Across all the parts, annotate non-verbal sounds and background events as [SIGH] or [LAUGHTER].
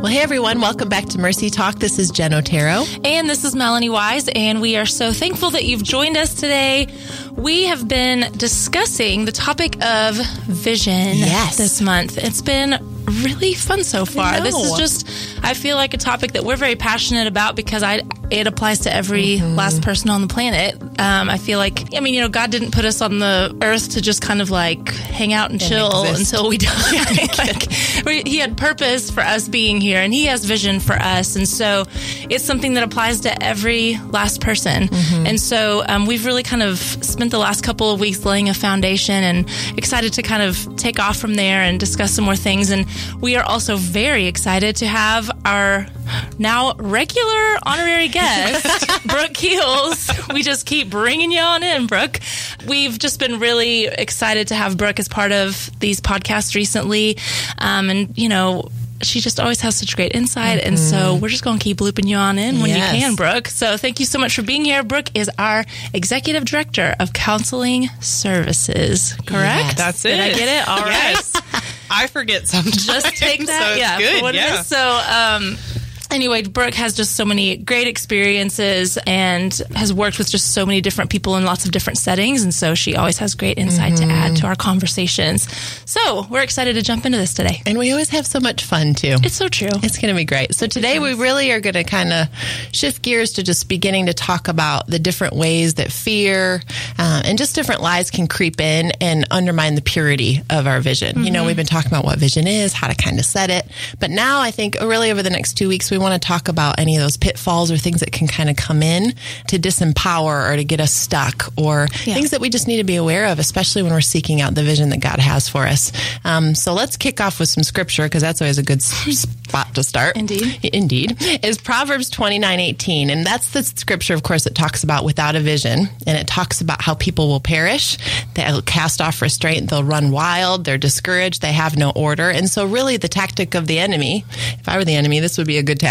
Well, hey everyone, welcome back to Mercy Talk. This is Jen Otero. And this is Melanie Wise, and we are so thankful that you've joined us today. We have been discussing the topic of vision Yes. this month. It's been really fun so far. This is just I feel like a topic that we're very passionate about because I it applies to every Mm-hmm. last person on the planet. Um, I feel like I mean, you know, God didn't put us on the earth to just kind of like hang out and chill exist. until we die. [LAUGHS] [LAUGHS] like, we- he had purpose for us being here, and He has vision for us, and so it's something that applies to every last person. Mm-hmm. And so um, we've really kind of spent the last couple of weeks laying a foundation, and excited to kind of take off from there and discuss some more things. And we are also very excited to have our now regular honorary guest, [LAUGHS] Brooke Keels. We just keep bringing you on in, Brooke. We've just been really excited to have Brooke as part of these podcasts recently. Um, and, you know, she just always has such great insight. And so we're just going to keep looping you on in when Yes. you can, Brooke. So thank you so much for being here. Brooke is our executive director of counseling services, correct? Yes. That's Did it. I get it? All right. Yes. I forget sometimes. Just take that. So yeah, good. yeah. is. So, um, anyway, Brooke has just so many great experiences and has worked with just so many different people in lots of different settings. And so she always has great insight to add to our conversations. So we're excited to jump into this today. And we always have so much fun too. It's so true. It's going to be great. So today we really are going to kind of shift gears to just beginning to talk about the different ways that fear uh, and just different lies can creep in and undermine the purity of our vision. You know, we've been talking about what vision is, how to kind of set it, but now I think really over the next two weeks we want to talk about any of those pitfalls or things that can kind of come in to disempower or to get us stuck or Yeah. things that we just need to be aware of, especially when we're seeking out the vision that God has for us. Um, so let's kick off with some scripture because that's always a good [LAUGHS] spot to start. Indeed. [LAUGHS] Indeed. Is Proverbs twenty nine eighteen. And that's the scripture, of course, that talks about without a vision. And it talks about how people will perish. They'll cast off restraint. They'll run wild. They're discouraged. They have no order. And so, really, the tactic of the enemy, if I were the enemy, this would be a good tactic,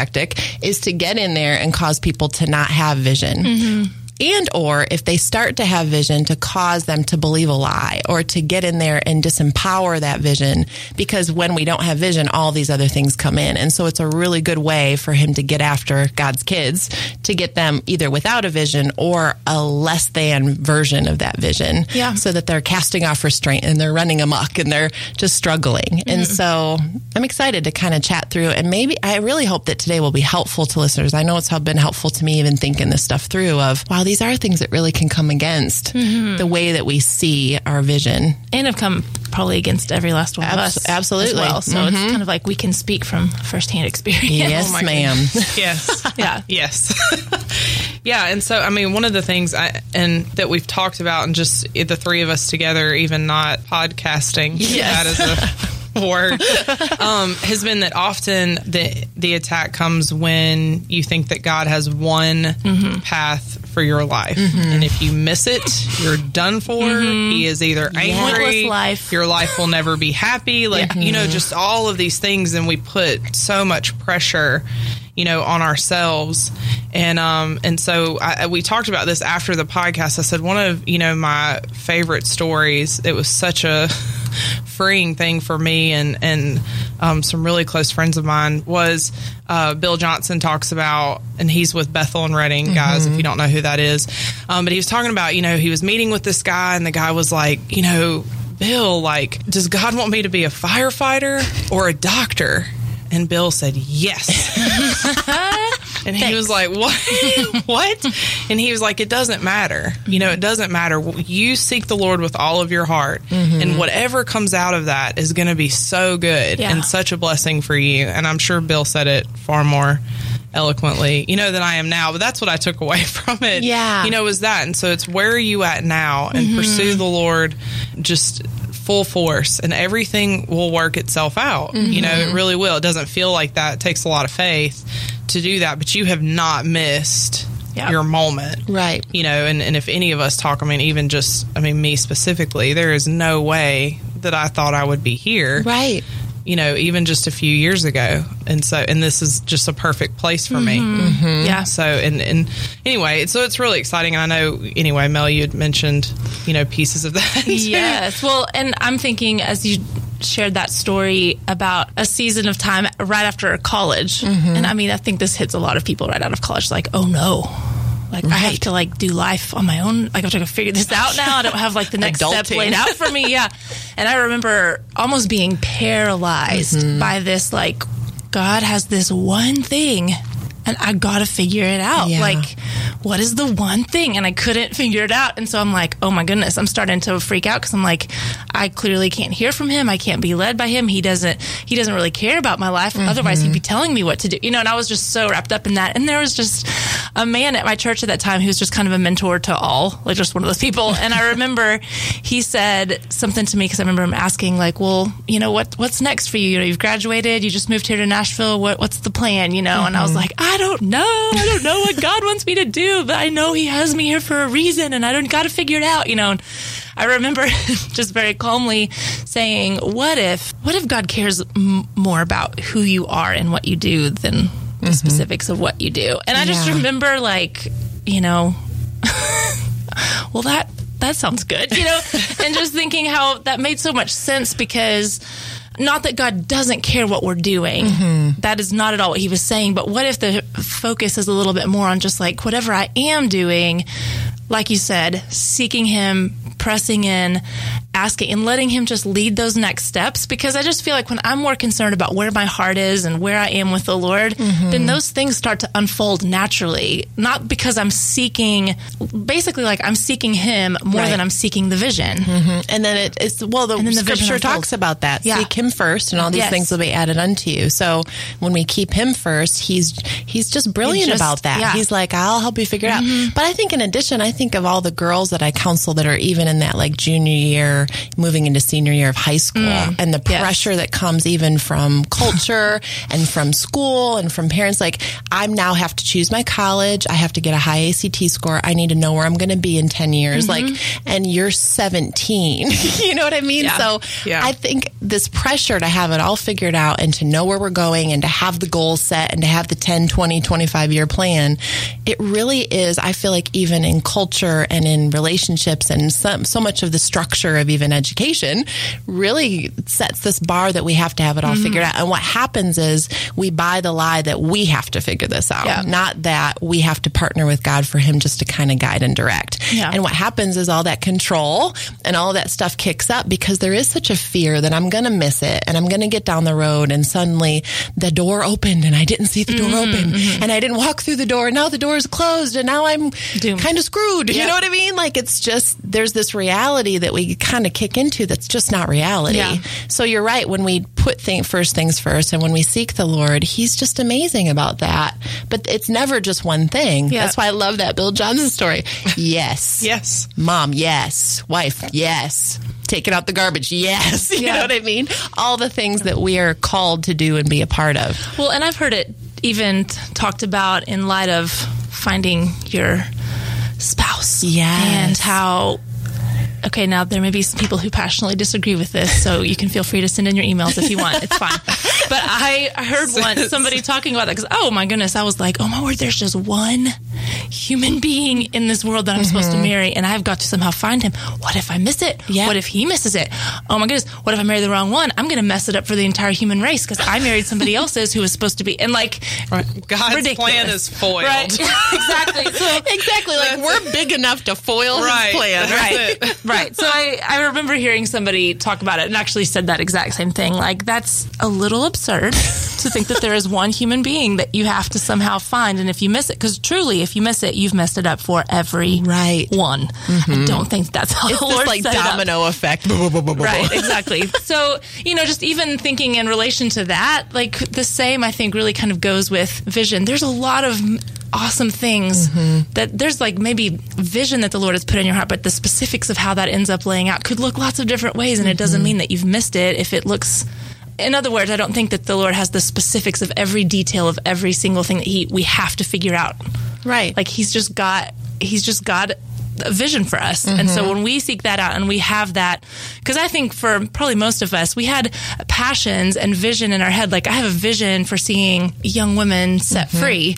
is to get in there and cause people to not have vision mm-hmm. And or if they start to have vision to cause them to believe a lie or to get in there and disempower that vision because when we don't have vision all these other things come in. And so it's a really good way for him to get after God's kids to get them either without a vision or a less than version of that vision Yeah. so that they're casting off restraint and they're running amok and they're just struggling. And mm-hmm. so I'm excited to kind of chat through and maybe I really hope that today will be helpful to listeners. I know it's been helpful to me even thinking this stuff through of wow these are things that really can come against mm-hmm. the way that we see our vision And have come probably against every last one of us. absolutely. As well. So it's mm-hmm. kind of like we can speak from firsthand experience. yes [LAUGHS] oh my ma'am Yes. [LAUGHS] Yeah. yes. [LAUGHS] yeah. And so, I mean, one of the things I, and that we've talked about and just the three of us together, even not podcasting, that is a word, um, has been that often the, the attack comes when you think that God has one mm-hmm. path for your life. Mm-hmm. And if you miss it, you're done for. Mm-hmm. He is either angry, life. your life will never be happy. Like, you know, mm-hmm. just all of these things. And we put so much pressure, you know, on ourselves. And, um, and so I- we talked about this after the podcast. I said, one of, you know, my favorite stories, it was such a [LAUGHS] freeing thing for me and, and, um, some really close friends of mine was, uh, Bill Johnson talks about, and he's with Bethel and Redding, guys, if you don't know who that is. Um, but he was talking about, you know, he was meeting with this guy and the guy was like, you know, Bill, like, does God want me to be a firefighter or a doctor? And Bill said, yes. [LAUGHS] [LAUGHS] and he was like, what? [LAUGHS] what? And he was like, it doesn't matter. You know, it doesn't matter. You seek the Lord with all of your heart, mm-hmm. and whatever comes out of that is going to be so good Yeah. and such a blessing for you. And I'm sure Bill said it far more eloquently, you know, than I am now. But that's what I took [LAUGHS] away from it. Yeah. You know, was that. And so it's where are you at now and mm-hmm. pursue the Lord just full force and everything will work itself out. You know, it mm-hmm. really will. It doesn't feel like that. It takes a lot of faith to do that, but you have not missed Yeah. your moment. right You know, and, and if any of us talk, I mean, even just, I mean, me specifically, there is no way that I thought I would be here right you know, even just a few years ago. And so, and this is just a perfect place for me. Mm-hmm. Mm-hmm. Yeah. So, and, and anyway, so it's really exciting. And I know, anyway, Mel, you had mentioned, you know, pieces of [LAUGHS] that. Yes. Well, and I'm thinking as you shared that story about a season of time right after college. Mm-hmm. And I mean, I think this hits a lot of people right out of college like, oh no. Like I have to like do life on my own. Like I have to figure this out now. I don't have like the next step laid out for me. Yeah. And I remember almost being paralyzed Mm-hmm. by this like God has this one thing and I got to figure it out. Yeah. Like what is the one thing? And I couldn't figure it out. And so I'm like, oh my goodness, I'm starting to freak out because I'm like, I clearly can't hear from him. I can't be led by him. He doesn't, he doesn't really care about my life. Otherwise, he'd be mm-hmm. telling me what to do, you know, and I was just so wrapped up in that. And there was just a man at my church at that time who was just kind of a mentor to all, like just one of those people. And I remember he said something to me because I remember him asking, like, well, you know, what, what's next for you? You know, you've graduated, you just moved here to Nashville. What, what's the plan? You know, and I was mm-hmm. like, I don't know. I don't know what God wants me to do, but I know He has me here for a reason, and I don't got to figure it out. You know. And I remember [LAUGHS] just very calmly saying, "What if? What if God cares m- more about who you are and what you do than the mm-hmm. specifics of what you do?" And I just Yeah. remember, like, you know, [LAUGHS] well that that sounds good you know and just thinking how that made so much sense because not that god doesn't care what we're doing. Mm-hmm. That is not at all what he was saying but what if the focus is a little bit more on just like whatever i am doing like you said seeking him pressing in asking and letting him just lead those next steps because i just feel like when i'm more concerned about where my heart is and where i am with the lord mm-hmm. then those things start to unfold naturally not because i'm seeking basically like i'm seeking him more Right. than i'm seeking the vision mm-hmm. And then it is well, the, the scripture talks about that. Yeah. Seek Him first, and all these Yes. things will be added unto you. So when we keep Him first, He's He's just brilliant just- about that. yeah. He's like, I'll help you figure it out. Mm-hmm. But I think in addition, I think of all the girls that I counsel that are even in that like junior year, moving into senior year of high school, mm. and the Yes. pressure that comes even from culture [LAUGHS] and from school and from parents. Like, I now have to choose my college. I have to get a high ACT score. I need to know where I'm going to be in 10 years. Mm-hmm. Like, and you're 17. [LAUGHS] you know what I mean? Yeah. So Yeah. I think this pressure to have it all figured out and to know where we're going and to have the goals set and to have the 10, 20, 25 year plan, it really is, I feel like even in culture and in relationships and some, so much of the structure of even education really sets this bar that we have to have it all Mm-hmm. figured out. And what happens is we buy the lie that we have to figure this out, Yeah. not that we have to partner with God for him just to kind of guide and direct. Yeah. And what happens is all that control and all that stuff kicks up because there is such a fear that I'm going to miss it and I'm going to get down the road and suddenly the door opened and I didn't see the door open and I didn't walk through the door and now the door is closed and now I'm Doomed. kind of screwed. You Yeah. know what I mean? Like it's just there's this reality that we kind of kick into that's just not reality. Yeah. So you're right when we put thing, first things first and when we seek the Lord, he's just amazing about that. But it's never just one thing. That's why I love that Bill Johnson story. [LAUGHS] Yes. Yes. Mom, yes. Wife, yes. Taking out the garbage, yes. [LAUGHS] You Yeah. know what I mean? All the things that we are called to do and be a part of. Well, and I've heard it even talked about in light of finding your spouse. Yes. And how. Okay, now there may be some people who passionately disagree with this, so you can feel free to send in your emails if you want. It's fine. But I I heard [LAUGHS] once somebody talking about that because oh my goodness, I was like, oh my word, there's just one human being in this world that I'm supposed to mm-hmm. marry, and I've got to somehow find him. What if I miss it? Yeah. What if he misses it? Oh my goodness, what if I marry the wrong one? I'm going to mess it up for the entire human race because I married somebody [LAUGHS] else's who was supposed to be and like God's ridiculous. plan is foiled. Right. [LAUGHS] exactly. [LAUGHS] So Exactly. Like we're big enough to foil Right. his plan. That's Right. it. right. So I, I remember hearing somebody talk about it and actually said that exact same thing. Like, that's a little absurd to think that there is one human being that you have to somehow find. And if you miss it, because truly, if you miss it, you've messed it up for every Right. one. I don't think that's how It's the this Lord like set it up. domino effect. Right, exactly. [LAUGHS] so, you know, just even thinking in relation to that, like the same, I think, really kind of goes with vision. There's a lot of awesome things that there's like maybe vision that the Lord has put in your heart, but the specifics of how that ends up laying out could look lots of different ways. And it doesn't mean that you've missed it if it looks. In other words, I don't think that the Lord has the specifics of every detail of every single thing that he we have to figure out. Right. Like he's just got he's just got a vision for us. And so mm-hmm. when we seek that out and we have that because I think for probably most of us we had passions and vision in our head like I have a vision for seeing young women set mm-hmm. free.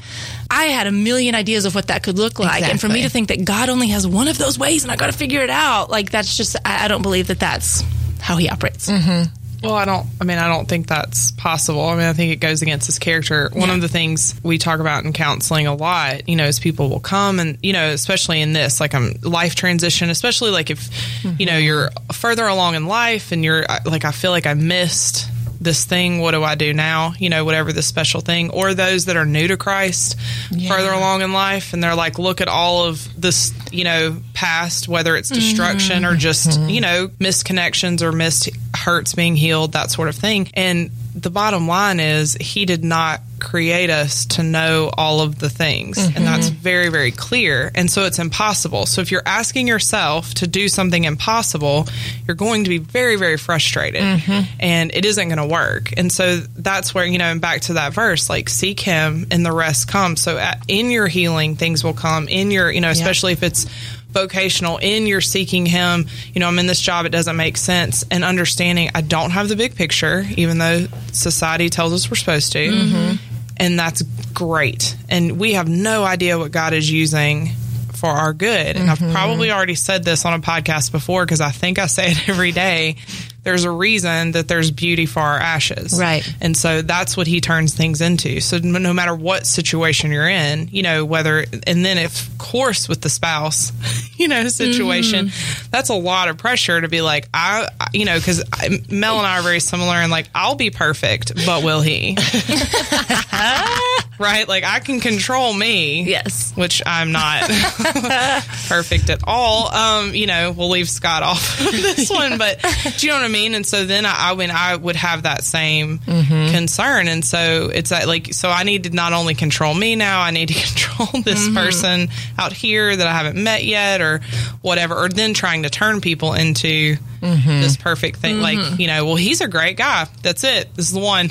I had a million ideas of what that could look like and for me to think that God only has one of those ways and I got to figure it out like that's just I, I don't believe that that's how he operates. Mm-hmm. Well, I don't. I mean, I don't think that's possible. I mean, I think it goes against his character. One of the things we talk about in counseling a lot, you know, is people will come and you know, especially in this, like, I'm life transition, especially like if you know mm-hmm. you're further along in life and you're like, I feel like I missed this thing. What do I do now? You know, whatever the special thing, or those that are new to Christ, further along in life, and they're like, look at all of this, you know, past, whether it's mm-hmm. destruction or just, mm-hmm. you know, missed connections or missed hurts being healed, that sort of thing. And the bottom line is, He did not create us to know all of the things. And mm-hmm. that's very, very clear. And so it's impossible. So if you're asking yourself to do something impossible, you're going to be very, very frustrated mm-hmm. and it isn't going to work. And so that's where, you know, and back to that verse, like seek him and the rest comes. So at, in your healing, things will come. In your, you know, especially if it's vocational in your seeking him you know i'm in this job it doesn't make sense. And understanding i don't have the big picture even though society tells us we're supposed to. Mm-hmm. And that's great. And we have no idea what god is using for our good. And i've mm-hmm. probably already said this on a podcast before because i think i say it [LAUGHS] every day there's a reason that there's beauty for our ashes Right. and so that's what he turns things into. So no matter what situation you're in, you know, whether, and then of course with the spouse, [LAUGHS] you know, situation, mm-hmm. that's a lot of pressure to be like, I, I- you know, because Mel and I are very similar and like, I'll be perfect, but will he? [LAUGHS] [LAUGHS] right? Like I can control me. Yes. Which I'm not [LAUGHS] perfect at all. Um, you know, we'll leave Scott off [LAUGHS] of this [LAUGHS] one, but do you know what I mean? And so then I, I mean, I would have that same mm-hmm. concern. And so it's that like, so I need to not only control me now, I need to control this mm-hmm. person out here that I haven't met yet or whatever, or then trying to turn people into mm-hmm. this perfect thing. Like, you know, well, he's a great guy. That's it. This is the one.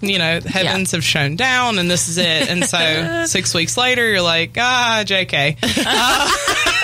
You know, heavens have shone down and this is it. And so [LAUGHS] six weeks later, you're like, ah, JK. [LAUGHS]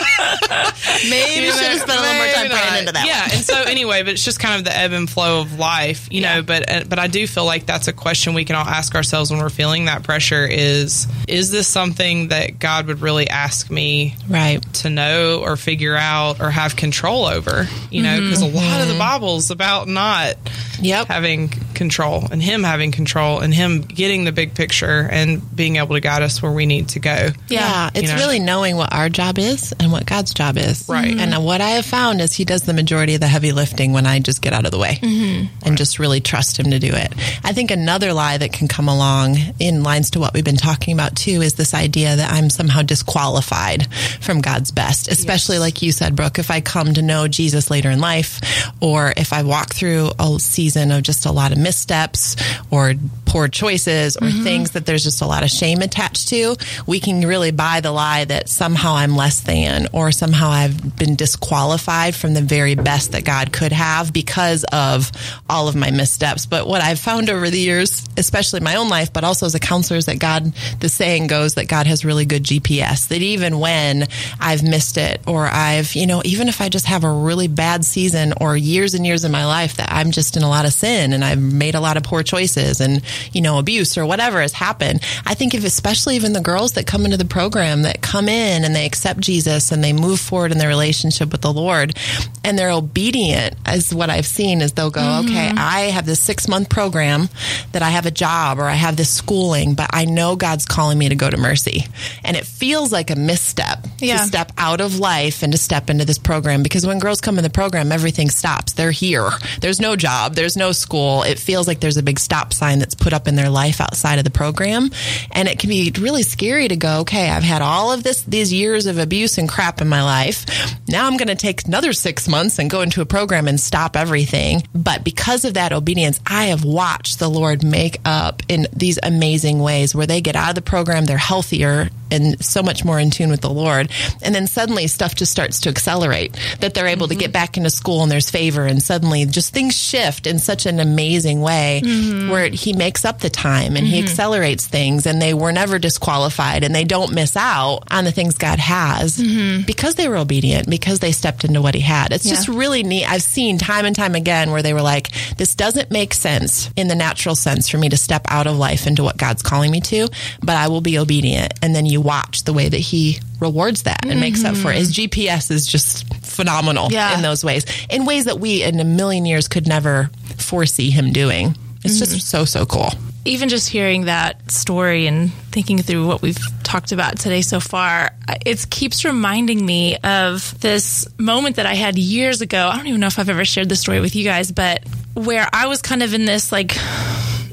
Maybe You should have spent a little more time praying into that. Yeah, and so anyway, but it's just kind of the ebb and flow of life, you know. But uh, but I do feel like that's a question we can all ask ourselves when we're feeling that pressure: is is this something that God would really ask me. Right. to know or figure out or have control over? You know, because a lot of the Bible's about not Yep. having control and Him having control and Him getting the big picture and being able to guide us where we need to go. Yeah, it's know? really knowing what our job is and what God's job is. Right. And mm-hmm. what I have found is He does the majority of the heavy lifting when I just get out of the way mm-hmm. and just really trust Him to do it. I think another lie that can come along in lines to what we've been talking about too is this idea that I'm somehow disqualified from God's best, especially like you said, Brooke, if I come to know Jesus later in life or if I walk through a season of just a lot of missteps or poor choices or mm-hmm. things that there's just a lot of shame attached to, we can really buy the lie that somehow I'm less than or somehow I've been disqualified from the very best that God could have because of all of my missteps. But what I've found over the years, especially my own life, but also as a counselor, is that God, the saying goes that God has really good GPS, that even when I've missed it or I've, you know, even if I just have a really bad season or years and years in my life that I'm just in a lot of sin and I've made a lot of poor choices and, you know, abuse or whatever has happened. I think if, especially even the girls that come into the program that come in and they accept Jesus and they move forward in their relationship with the Lord and they're obedient as what I've seen is they'll go, mm-hmm. okay, I have this six month program that I have a job or I have this schooling, but I know God's calling me to go to mercy. And it feels like a misstep Yeah. to step out of life and to step into this program because when girls come in the program, everything stops. They're here. There's no job. There's no school. It feels like there's a big stop sign that's put up in their life outside of the program. And it can be really scary to go, okay, I've had all of this, these years of abuse and crap in my life. Now I'm going to take another six months and go into a program and stop everything. But because of that obedience, I have watched the Lord make up in these amazing ways where they get out of the program, they're healthier and so much more in tune with the Lord. And then suddenly stuff just starts to accelerate that they're able to mm-hmm. get back into school and there's favor and suddenly just things shift in such an amazing way mm-hmm. where he makes up the time and he mm-hmm. accelerates things and they were never disqualified and they don't miss out on the things God has mm-hmm. because they were obedient, because they stepped into what he had. It's just really neat. I've seen time and time again where they were like, this doesn't make sense in the natural sense for me to step out of life into what God's calling me to, but I will be obedient. And then you watch the way that he rewards that and makes up for it. His mm-hmm. GPS is just phenomenal Yeah. in those ways, in ways that we in a million years could never foresee him doing. It's mm-hmm. just so, so cool. even just hearing that story and thinking through what we've talked about today so far, it keeps reminding me of this moment that I had years ago. I don't even know if I've ever shared this story with you guys, but where I was kind of in this like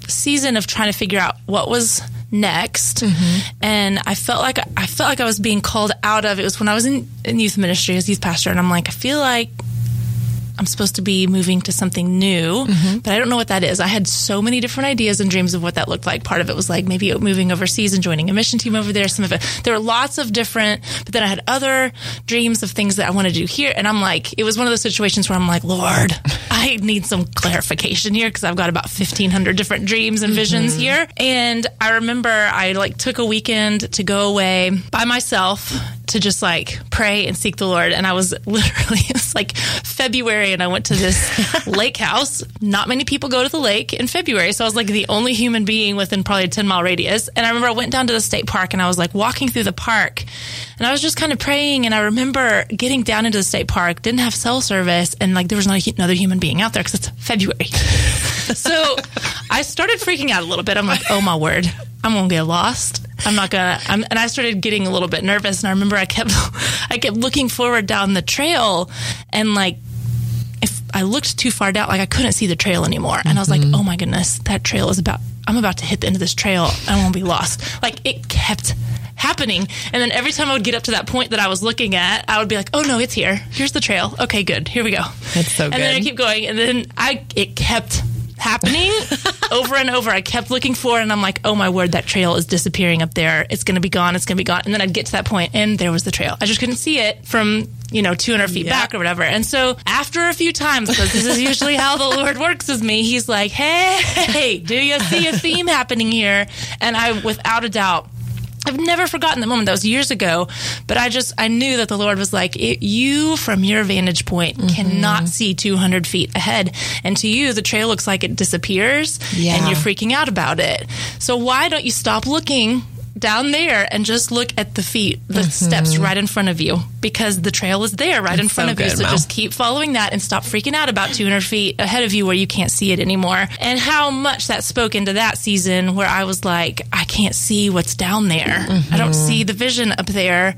season of trying to figure out what was next mm-hmm. and i felt like i felt like i was being called out of it was when i was in, in youth ministry as youth pastor and i'm like i feel like I'm supposed to be moving to something new, mm-hmm. but I don't know what that is. I had so many different ideas and dreams of what that looked like. Part of it was like maybe moving overseas and joining a mission team over there. Some of it, there were lots of different, but then I had other dreams of things that I want to do here. And I'm like, it was one of those situations where I'm like, Lord, [LAUGHS] I need some clarification here because I've got about 1500 different dreams and visions mm-hmm. here. And I remember I like took a weekend to go away by myself to just like pray and seek the Lord. And I was [LAUGHS] literally, it's like February and I went to this [LAUGHS] lake house. Not many people go to the lake in February. So I was like the only human being within probably a 10 mile radius. And I remember I went down to the state park and I was like walking through the park and I was just kind of praying. And I remember getting down into the state park, didn't have cell service. And like there was not another human being out there because it's February. [LAUGHS] so I started freaking out a little bit. I'm like, oh my word, I'm going to get lost. I'm not gonna. I'm, and I started getting a little bit nervous. And I remember I kept, [LAUGHS] I kept looking forward down the trail, and like, if I looked too far down, like I couldn't see the trail anymore. And I was like, mm-hmm. oh my goodness, that trail is about. I'm about to hit the end of this trail. I won't be lost. Like it kept happening. And then every time I would get up to that point that I was looking at, I would be like, oh no, it's here. Here's the trail. Okay, good. Here we go. That's so good. And then I keep going, and then I it kept happening [LAUGHS] over and over. I kept looking for it, and I'm like, oh my word, that trail is disappearing up there. It's going to be gone. It's going to be gone. And then I'd get to that point, and there was the trail. I just couldn't see it from you know 200 feet back or whatever. And so after a few times, because this is usually how the Lord works with me, He's like, [LAUGHS] hey, do you see a theme happening here? And I, without a doubt. I've never forgotten the moment. That was years ago, but I just I knew that the Lord was like, it, you from your vantage point mm-hmm. cannot see 200 feet ahead, and to you the trail looks like it disappears, Yeah. and you're freaking out about it. So why don't you stop looking? Down there and just look at the feet, the mm-hmm. steps right in front of you, because the trail is there right in front so of you. good, So Mel. just keep following that and stop freaking out about 200 feet ahead of you where you can't see it anymore. And how much that spoke into that season where I was like, I can't see what's down there. I don't mm-hmm. see the vision up there.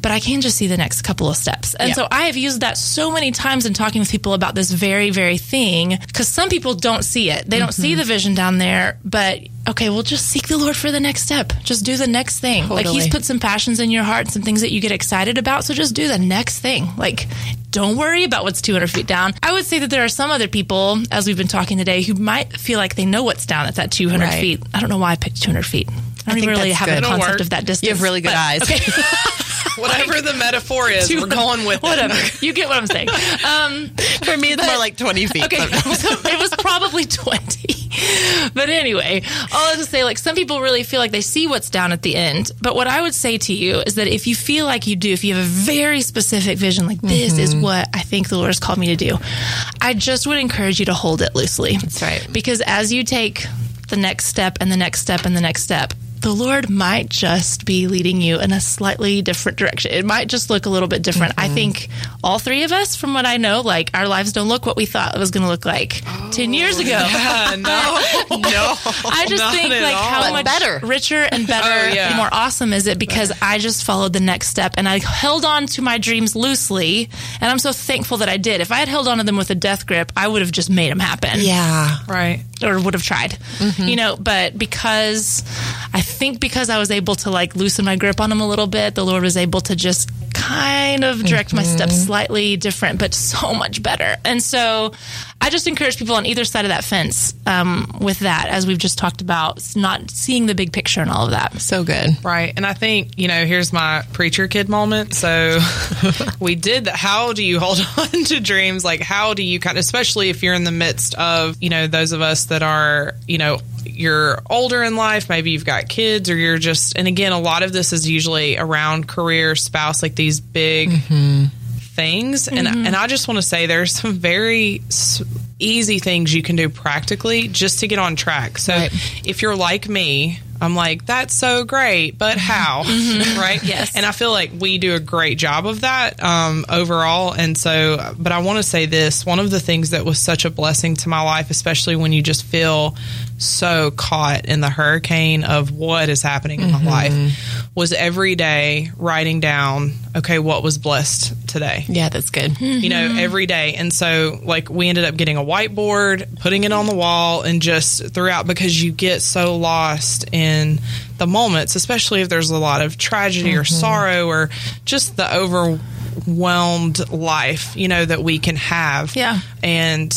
But I can just see the next couple of steps. And Yeah. so I have used that so many times in talking with people about this very, very thing. Because some people don't see it. They don't see mm-hmm. the vision down there. But okay, well, just seek the Lord for the next step. Just do the next thing. Like He's put some passions in your heart some things that you get excited about. So just do the next thing. Like, don't worry about what's 200 feet down. I would say that there are some other people, as we've been talking today, who might feel like they know what's down at that 200 Right. feet. I don't know why I picked 200 feet. I don't think really have good. a concept of that distance. You have really good but- eyes. Okay. [LAUGHS] Whatever the metaphor is, we're going with Whatever. it. You get what I'm saying. Um, [LAUGHS] For me, it's more like 20 feet. Okay, [LAUGHS] so it was probably 20. But anyway, all I was to say, like, some people really feel like they see what's down at the end. But what I would say to you is that if you feel like you do, if you have a very specific vision, like, this is what I think the Lord has called me to do, I just would encourage you to hold it loosely. That's right. Because as you take the next step and the next step and the next step, the Lord might just be leading you in a slightly different direction. It might just look a little bit different. I think all three of us, from what I know, like our lives don't look what we thought it was going to look like 10 years ago. Uh, [LAUGHS] no, no. I just not think like all. how But much better. richer and better, Oh, yeah. and more awesome is it because I just followed the next step and I held on to my dreams loosely, and I'm so thankful that I did. If I had held on to them with a death grip, I would have just made them happen yeah. Right. Or would have tried, Mm-hmm. you know. But because I think because I was able to like loosen my grip on him a little bit, the Lord was able to just kind of direct my Mm-hmm. steps slightly different, but so [LAUGHS] much better. And so I just encourage people on either side of that fence um, with that, as we've just talked about, not seeing the big picture and all of that. So good. Right. And I think, you know, here's my preacher kid moment. So [LAUGHS] we did that. How do you hold [LAUGHS] on to dreams? Like, how do you kind of, especially if you're in the midst of, you know, those of us that are, you know, you're older in life, maybe you've got kids, or you're just, and again, a lot of this is usually around career, spouse, like these big mm-hmm. things. And, mm-hmm. and I just want to say there's some very easy things you can do practically just to get on track. So Right. if you're like me, I'm like, that's so great, but mm-hmm. how? [LAUGHS] right? Yes. And I feel like we do a great job of that um, overall. And so, but I want to say this one of the things that was such a blessing to my life, especially when you just feel so caught in the hurricane of what is happening in my mm-hmm. life, was every day writing down, okay, what was blessed today? Yeah, that's good. you know, mm-hmm. every day. And so, like, we ended up getting a whiteboard, putting it on the wall, and just throughout because you get so lost in the moments, especially if there's a lot of tragedy or mm-hmm. sorrow or just the overwhelmed life, you know, that we can have. Yeah. And,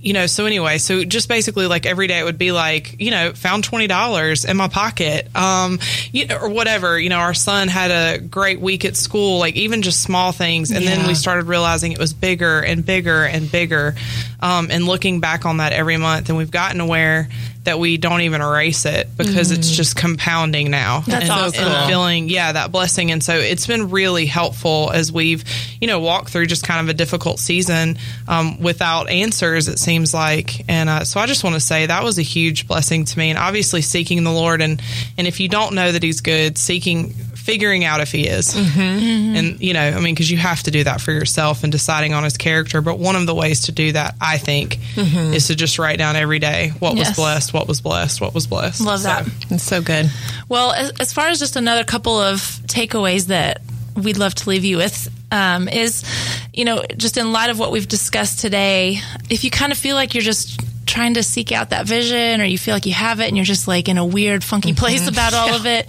you know, so anyway, so just basically like every day it would be like, you know, found twenty dollars in my pocket, um, you know, or whatever. You know, our son had a great week at school, like even just small things, and then we started realizing it was bigger and bigger and bigger. Um, and looking back on that every month, and we've gotten aware that we don't even erase it because it's just compounding now. That's and, awesome. and feeling, yeah, that blessing. And so it's been really helpful as we've, you know, walked through just kind of a difficult season um, without answers, it seems like. And uh, so I just want to say that was a huge blessing to me. And obviously seeking the Lord. And, and if you don't know that He's good, seeking, figuring out if He is. Mm-hmm. And, you know, I mean, because you have to do that for yourself and deciding on His character. But one of the ways to do that, I think, mm-hmm. is to just write down every day what was blessed, what was blessed, what was blessed. Love So- that. It's so good. Well, as, as far as just another couple of takeaways that we'd love to leave you with um, is, you know, just in light of what we've discussed today, if you kind of feel like you're just trying to seek out that vision or you feel like you have it and you're just like in a weird funky mm-hmm. place about all [LAUGHS] of it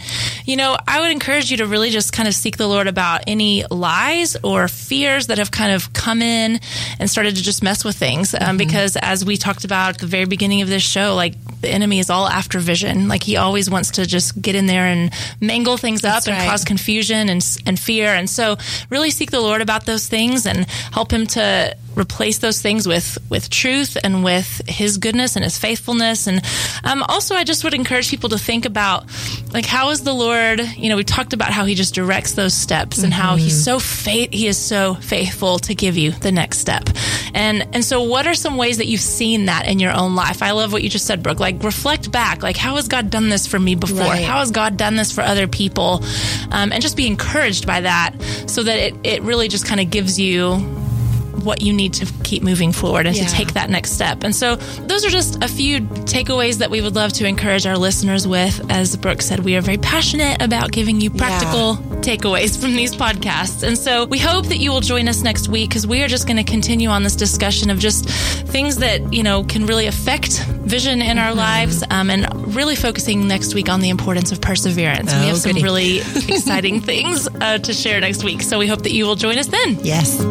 you know i would encourage you to really just kind of seek the lord about any lies or fears that have kind of come in and started to just mess with things. Um, because as we talked about at the very beginning of this show like the enemy is all after vision. Like he always wants to just get in there and mangle things up That's and right. cause confusion and, and fear. And so really seek the lord about those things and help him to replace those things with with truth and with his goodness and his faithfulness. And um, also i just would encourage people to think about like how is the lord you know we talked about how he just directs those steps and how he's so faith he is so faithful to give you the next step. And and so what are some ways that you've seen that in your own life? I love what you just said brooke. Like reflect back. Like how has god done this for me before? Right. how has god done this for other people? Um, and just be encouraged by that so that it, it really just kind of gives you what you need to keep moving forward and Yeah. to take that next step. And so, those are just a few takeaways that we would love to encourage our listeners with. As Brooke said, we are very passionate about giving you practical takeaways from these podcasts. And so, we hope that you will join us next week because we are just going to continue on this discussion of just things that, you know, can really affect vision in Mm-hmm. our lives um, and really focusing next week on the importance of perseverance. we Oh, have some really exciting [LAUGHS] things uh, to share next week. So, we hope that you will join us then. Yes.